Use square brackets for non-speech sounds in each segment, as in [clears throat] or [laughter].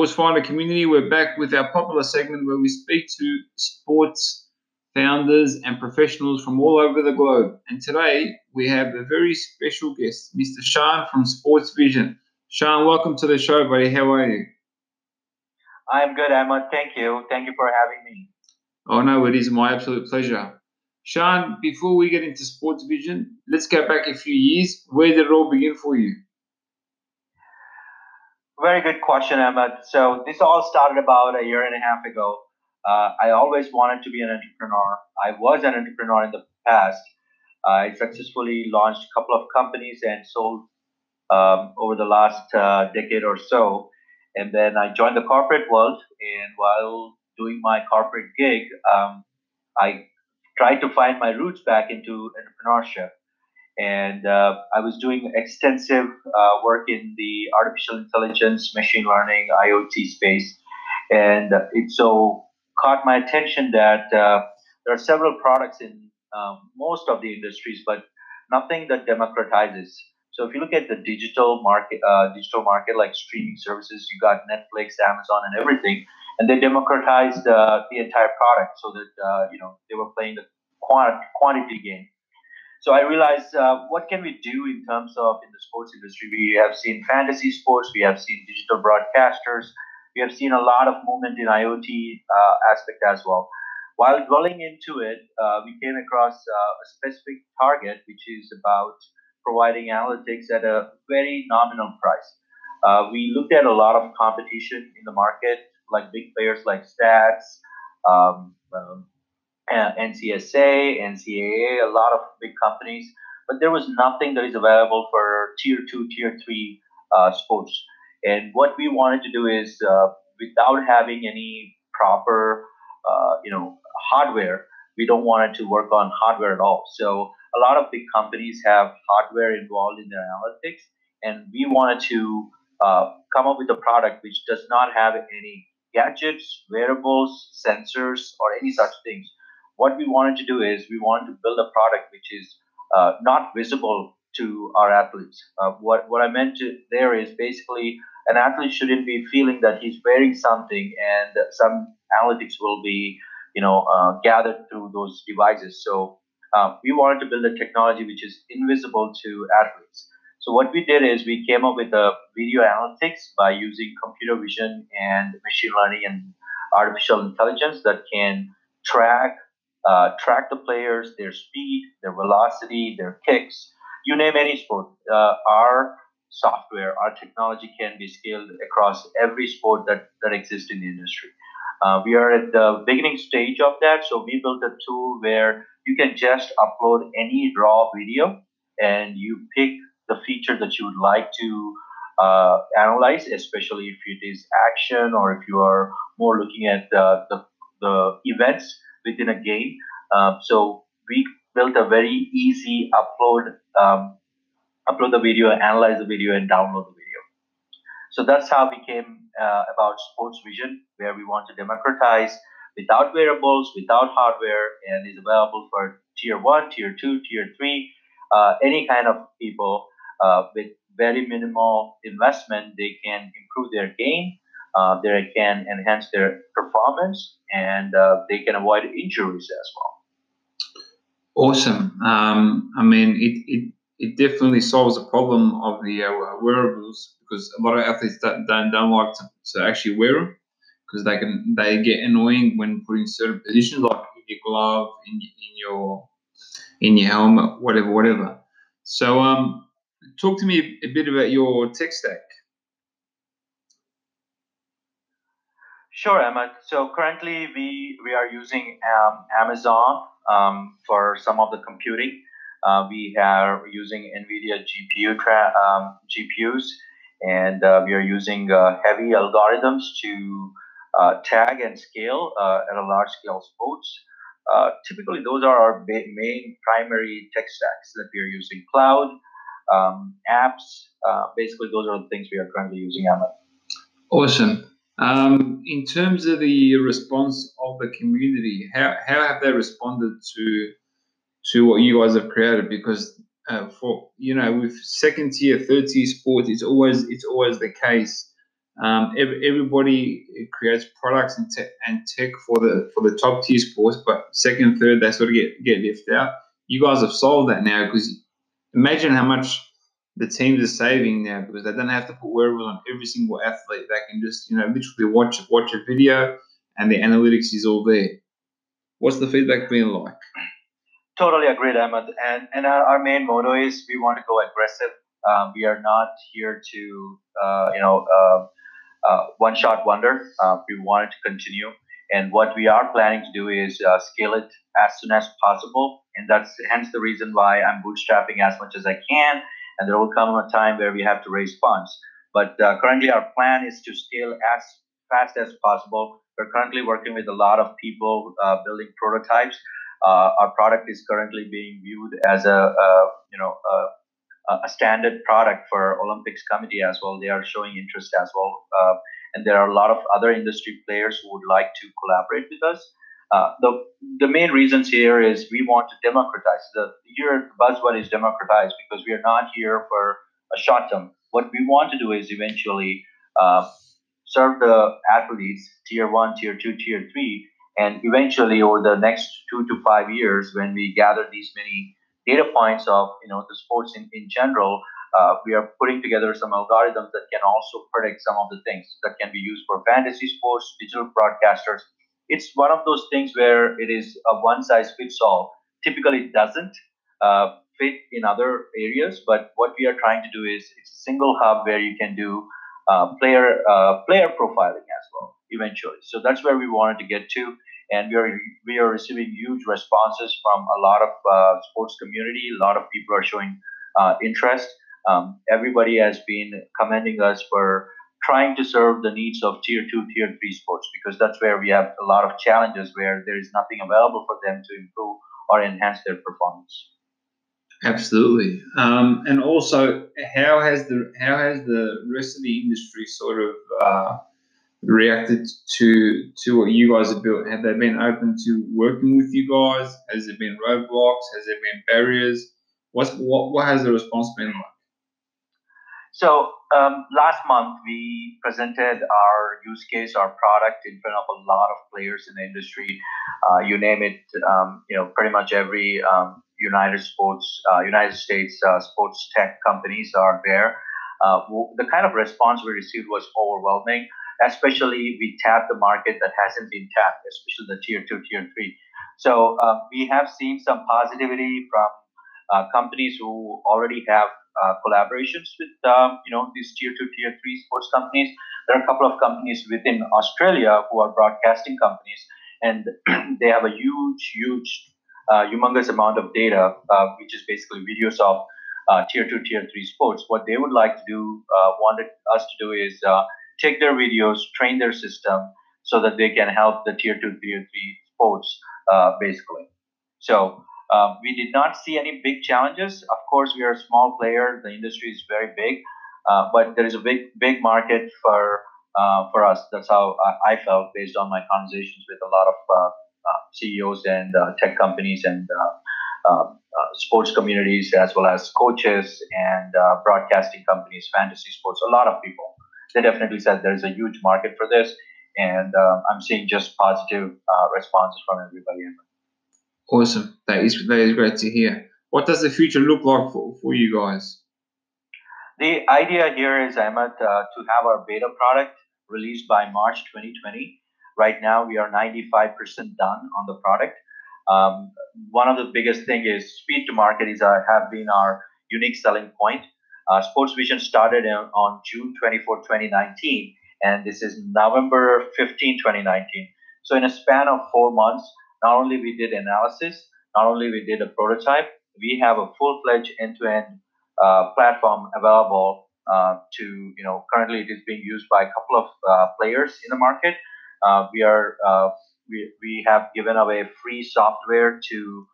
Sports Finder community, we're back with our popular segment where we speak to sports founders and professionals from all over the globe. And today we have a very special guest, Mr. Sean from Sports Vision. Sean, welcome to the show, buddy. How are you? I'm good, Ahmed. Thank you. Thank you for having me. Oh, no, it is my absolute pleasure. Sean, before we get into Sports Vision, let's go back a few years. Where did it all begin for you? Very good question, Ahmed. So this all started about a year and a half ago. Uh, I always wanted to be an entrepreneur. I was an entrepreneur in the past. I successfully launched a couple of companies and sold um, over the last uh, decade or so. And then I joined the corporate world. And while doing my corporate gig, um, I tried to find my roots back into entrepreneurship. And uh, I was doing extensive uh, work in the artificial intelligence, machine learning, IoT space. And it so caught my attention that uh, there are several products in um, most of the industries, but nothing that democratizes. So if you look at the digital market, uh, digital market like streaming services, you got Netflix, Amazon, and everything, and they democratized uh, the entire product so that uh, you know they were playing the quant- quantity game. So I realized, uh, what can we do in terms of in the sports industry? We have seen fantasy sports, we have seen digital broadcasters, we have seen a lot of movement in IoT uh, aspect as well. While dwelling into it, uh, we came across uh, a specific target, which is about providing analytics at a very nominal price. Uh, we looked at a lot of competition in the market, like big players like Stats, um, um, uh, NCSA, NCAA, a lot of big companies, but there was nothing that is available for tier two, tier three uh, sports. And what we wanted to do is, uh, without having any proper, uh, you know, hardware, we don't want to work on hardware at all. So a lot of big companies have hardware involved in their analytics, and we wanted to uh, come up with a product which does not have any gadgets, wearables, sensors, or any such things what we wanted to do is we wanted to build a product which is uh, not visible to our athletes. Uh, what what I meant to there is basically an athlete shouldn't be feeling that he's wearing something and some analytics will be you know uh, gathered through those devices. So uh, we wanted to build a technology which is invisible to athletes. So what we did is we came up with a video analytics by using computer vision and machine learning and artificial intelligence that can track uh, track the players, their speed, their velocity, their kicks, you name any sport. Uh, our software, our technology can be scaled across every sport that, that exists in the industry. Uh, we are at the beginning stage of that, so we built a tool where you can just upload any raw video and you pick the feature that you would like to uh, analyze, especially if it is action or if you are more looking at uh, the, the events within a game. Um, so we built a very easy upload, um, upload the video, analyze the video, and download the video. So that's how we came uh, about Sports Vision, where we want to democratize without wearables, without hardware, and is available for tier one, tier two, tier three, uh, any kind of people uh, with very minimal investment. They can improve their game uh, they can enhance their performance and uh, they can avoid injuries as well. Awesome. Um, I mean, it, it, it definitely solves the problem of the uh, wearables because a lot of athletes don't, don't, don't like to, to actually wear them because they can they get annoying when put in certain positions like in your glove, in, in your in your helmet, whatever, whatever. So, um, talk to me a bit about your tech stack. Sure, Ahmed. So currently we we are using um, Amazon um, for some of the computing. Uh, we are using NVIDIA GPU tra- um, GPUs, and uh, we are using uh, heavy algorithms to uh, tag and scale uh, at a large scale sports. Uh, typically, those are our ba- main primary tech stacks that we are using. Cloud, um, apps, basically, those are the things we are currently using. Ahmed. Awesome. Um, in terms of the response of the community, how, how have they responded to to what you guys have created? Because uh, for you know, with second tier, third tier sports, it's always it's always the case. Um, every, everybody creates products and, te- and tech for the for the top tier sports, but second, third, they sort of get get left out. You guys have solved that now because imagine how much the teams are saving now because they don't have to put wearables on every single athlete. They can just you know literally watch watch a video and the analytics is all there. What's the feedback been like? Totally agreed, Ahmed. And and our, our main motto is we want to go aggressive. Um, we are not here to uh, you know uh, uh, one shot wonder. Uh, we want it to continue. And what we are planning to do is uh, scale it as soon as possible. And that's hence the reason why I'm bootstrapping as much as I can. And there will come a time where we have to raise funds. But uh, currently, our plan is to scale as fast as possible. We're currently working with a lot of people uh, building prototypes. Uh, our product is currently being viewed as a, a you know a, a, standard product for Olympics committee as well. They are showing interest as well, uh, and there are a lot of other industry players who would like to collaborate with us. Uh, the the main reasons here is we want to democratize the here buzzword is democratized because we are not here for a short term. What we want to do is eventually uh, serve the athletes tier one, tier two, tier three and eventually, over the next two to five years, when we gather these many data points of you know the sports in, in general, uh, we are putting together some algorithms that can also predict some of the things that can be used for fantasy sports, digital broadcasters. It's one of those things where it is a one size fits all. Typically, it doesn't uh, fit in other areas, but what we are trying to do is it's a single hub where you can do uh, player uh, player profiling as well eventually. So that's where we wanted to get to, and we are we are receiving huge responses from a lot of uh, sports community. A lot of people are showing uh, interest. Um, everybody has been commending us for trying to serve the needs of tier two, tier three sports because that's where we have a lot of challenges where there is nothing available for them to improve or enhance their performance. Absolutely, um, and also how has the how has the rest of the industry sort of uh, reacted to to what you guys have built? Have they been open to working with you guys? Has there been roadblocks? Has there been barriers? What's what what has the response been like? So um, last month we presented our use case, our product in front of a lot of players in the industry. Uh, you name it, um, you know, pretty much every um, United Sports, uh, United States uh, sports tech companies are there. Uh, the kind of response we received was overwhelming especially we tapped the market that hasn't been tapped, especially the tier two, tier three. So uh, we have seen some positivity from uh, companies who already have uh, collaborations with um, you know these tier two, tier three sports companies. There are a couple of companies within Australia who are broadcasting companies, and [clears throat] they have a huge, huge, uh, humongous amount of data, uh, which is basically videos of uh, tier two, tier three sports. What they would like to do, wanted us to do is take their videos, train their system so that they can help the tier two, tier three sports, uh, basically. So uh, we did not see any big challenges. Of course, we are a small player. The industry is very big, uh, but there is a big, big market for uh, for us. That's how I, felt based on my conversations with a lot of uh, uh, CEOs and tech companies and sports communities, as well as coaches and broadcasting companies, fantasy sports. A lot of people they definitely said there's a huge market for this, and uh, I'm seeing just positive uh, responses from everybody. Awesome. That is that is great to hear. What does the future look like for, for you guys? The idea here is, Ahmed, uh, to have our beta product released by March 2020. Right now, we are 95% done on the product. Um, one of the biggest thing is speed to market is uh, have been our unique selling point. Uh, Sports Vision started in, on June 24, 2019, and this is November 15, 2019. So in a span of four months, not only we did analysis, not only we did a prototype, we have a full-fledged end-to-end uh, platform available uh, to you know currently it is being used by a couple of uh, players in the market. Uh, we are uh, we, we have given away free software to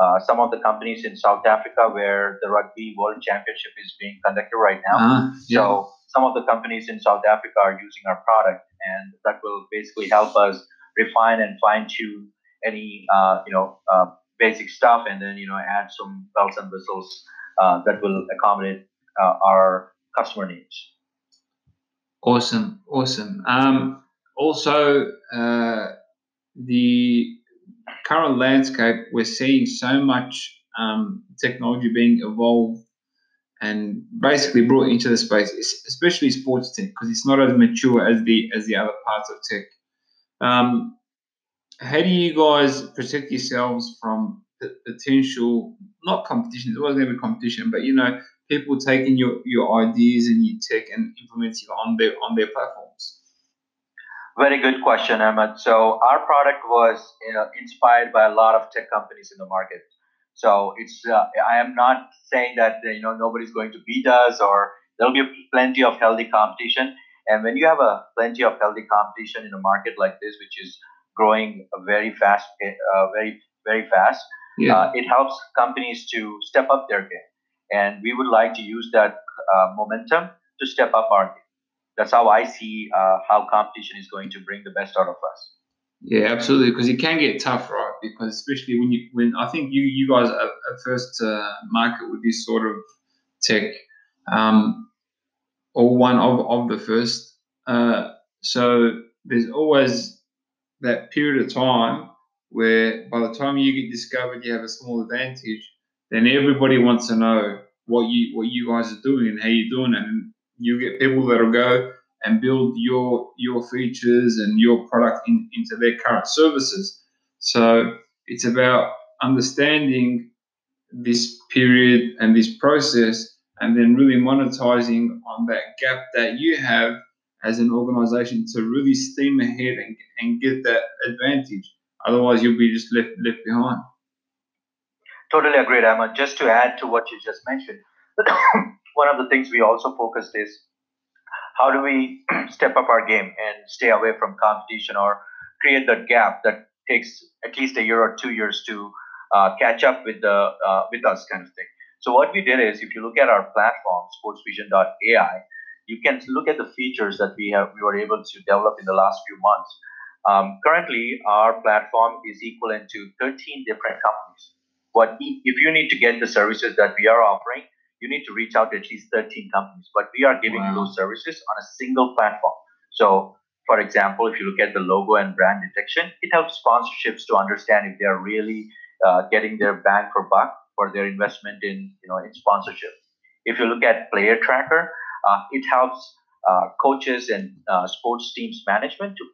uh, some of the companies in South Africa where the Rugby World Championship is being conducted right now. Ah, yeah. So some of the companies in South Africa are using our product, and that will basically help us refine and fine tune any uh, you know uh, basic stuff, and then you know add some bells and whistles uh, that will accommodate uh, our customer needs. Awesome, awesome. Um, also, uh, the current landscape, we're seeing so much um, technology being evolved and basically brought into the space, especially sports tech, because it's not as mature as the as the other parts of tech. Um, how do you guys protect yourselves from potential, not competition? It wasn't to be competition, but you know, people taking your, your ideas and your tech and implementing it on their on their platforms. Very good question, Ahmed. So our product was you know, inspired by a lot of tech companies in the market. So it's uh, I am not saying that uh, you know nobody's going to beat us or there'll be plenty of healthy competition. And when you have a plenty of healthy competition in a market like this, which is growing very fast, uh, very very fast, Yeah. uh, it helps companies to step up their game. And we would like to use that uh, momentum to step up our game. That's how I see uh, how competition is going to bring the best out of us. Yeah, absolutely. Because it can get tough, right? Because especially when you when I think you you guys are, are first to market with this sort of tech, um, or one of of the first. Uh, so there's always that period of time where by the time you get discovered, you have a small advantage. Then everybody wants to know what you what you guys are doing and how you're doing it, and you get people that'll go and build your your features and your product in, into their current services. So it's about understanding this period and this process and then really monetizing on that gap that you have as an organization to really steam ahead and, and get that advantage. Otherwise you'll be just left left behind. Totally agreed, Ahmed. Just to add to what you just mentioned, [coughs] one of the things we also focused is how do we [clears throat] step up our game and stay away from competition or create that gap that takes at least a year or two years to uh, catch up with the uh, with us kind of thing. So what we did is, if you look at our platform, sportsvision.ai, you can look at the features that we have we were able to develop in the last few months. Um, currently, our platform is equivalent to 13 different companies. E- if you need to get the services that we are offering? You need to reach out to at least 13 companies, but we are giving Wow. those services on a single platform. So, for example, if you look at the logo and brand detection, it helps sponsorships to understand if they are really uh, getting their bang for buck for their investment in you know in sponsorship. If you look at player tracker, it helps uh, coaches and uh, sports teams management to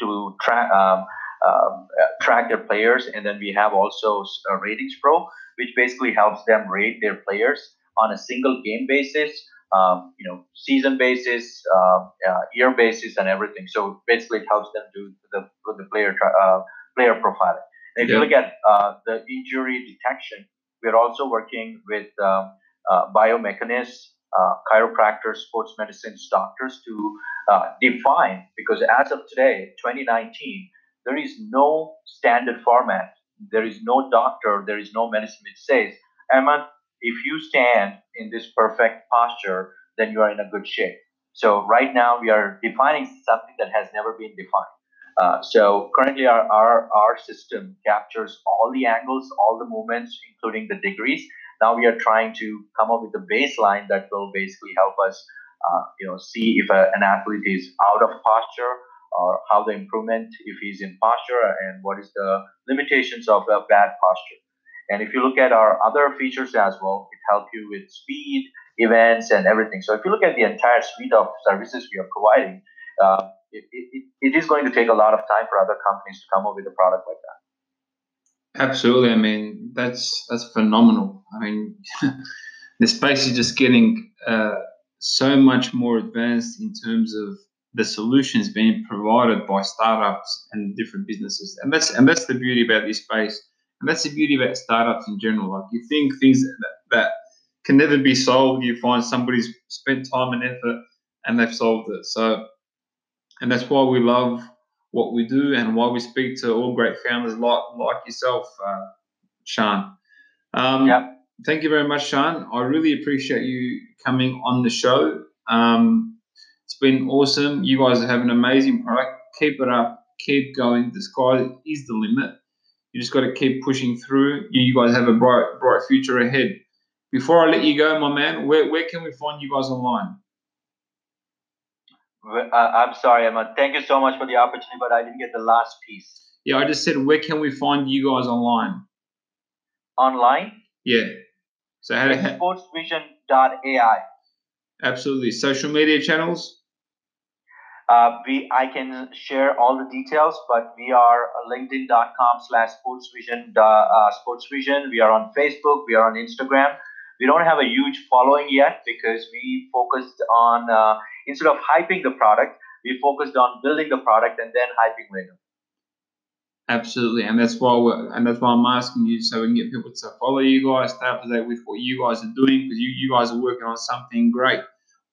to track um, um, uh, track their players, and then we have also uh, Ratings Pro, which basically helps them rate their players on a single game basis, um, you know, season basis, uh, uh, year basis, and everything. So basically, it helps them do the the player tra- uh, player profiling. And if you look at uh, the injury detection, we're also working with um, uh, biomechanists, uh, chiropractors, sports medicine doctors to uh, define because as of today, 2019, there is no standard format. There is no doctor. There is no medicine which says, Ahmed, if you stand in this perfect posture, then you are in a good shape. So right now we are defining something that has never been defined. Uh, so currently our, our our system captures all the angles, all the movements, including the degrees. Now we are trying to come up with a baseline that will basically help us, uh, you know, see if a, an athlete is out of posture or how the improvement if he's in posture and what is the limitations of a bad posture. And if you look at our other features as well, it helps you with speed, events, and everything. So if you look at the entire suite of services we are providing, uh, it, it, it is going to take a lot of time for other companies to come up with a product like that. Absolutely. I mean, that's that's phenomenal. I mean, [laughs] the space is just getting uh, so much more advanced in terms of the solutions being provided by startups and different businesses, and that's and that's the beauty about this space, and that's the beauty about startups in general. Like you think things that, that can never be solved. You find somebody's spent time and effort and they've solved it. So, and that's why we love what we do and why we speak to all great founders like like yourself, uh, Sean. Um, Yep. Thank you very much, Sean. I really appreciate you coming on the show. Um, it's been awesome. You guys have an amazing product. Keep it up. Keep going. The sky is the limit. You just got to keep pushing through. You, you guys have a bright, bright future ahead. Before I let you go, my man, where, where can we find you guys online? Uh, I'm sorry, Ahmed. Thank you so much for the opportunity, but I didn't get the last piece. Yeah, I just said, where can we find you guys online? Online, Yeah. So how to sportsvision.ai. absolutely social media channels. Uh, we I can share all the details, but we are LinkedIn.com slash sportsvision uh, sportsvision. We are on Facebook. We are on Instagram. We don't have a huge following yet because we focused on uh, instead of hyping the product, we focused on building the product and then hyping later. Absolutely, and that's why we're, and that's why I'm asking you so we can get people to follow you guys, stay up to date with what you guys are doing because you, you guys are working on something great.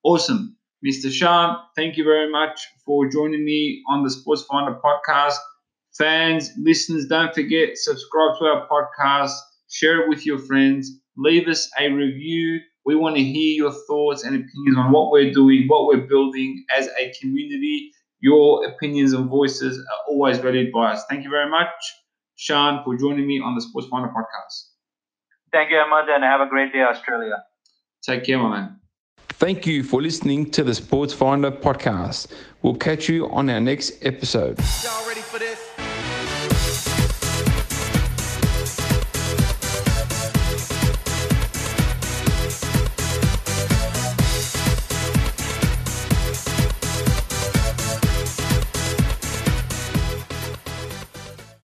Awesome. Mr. Sean, thank you very much for joining me on the Sports Finder podcast. Fans, listeners, don't forget, subscribe to our podcast, share it with your friends, leave us a review. We want to hear your thoughts and opinions on what we're doing, what we're building as a community. Your opinions and voices are always valued by us. Thank you very much, Sean, for joining me on the Sports Finder podcast. Thank you, Ahmad, and have a great day, Australia. Take care, my man. Thank you for listening to the Sports Finder podcast. We'll catch you on our next episode. Y'all ready for this?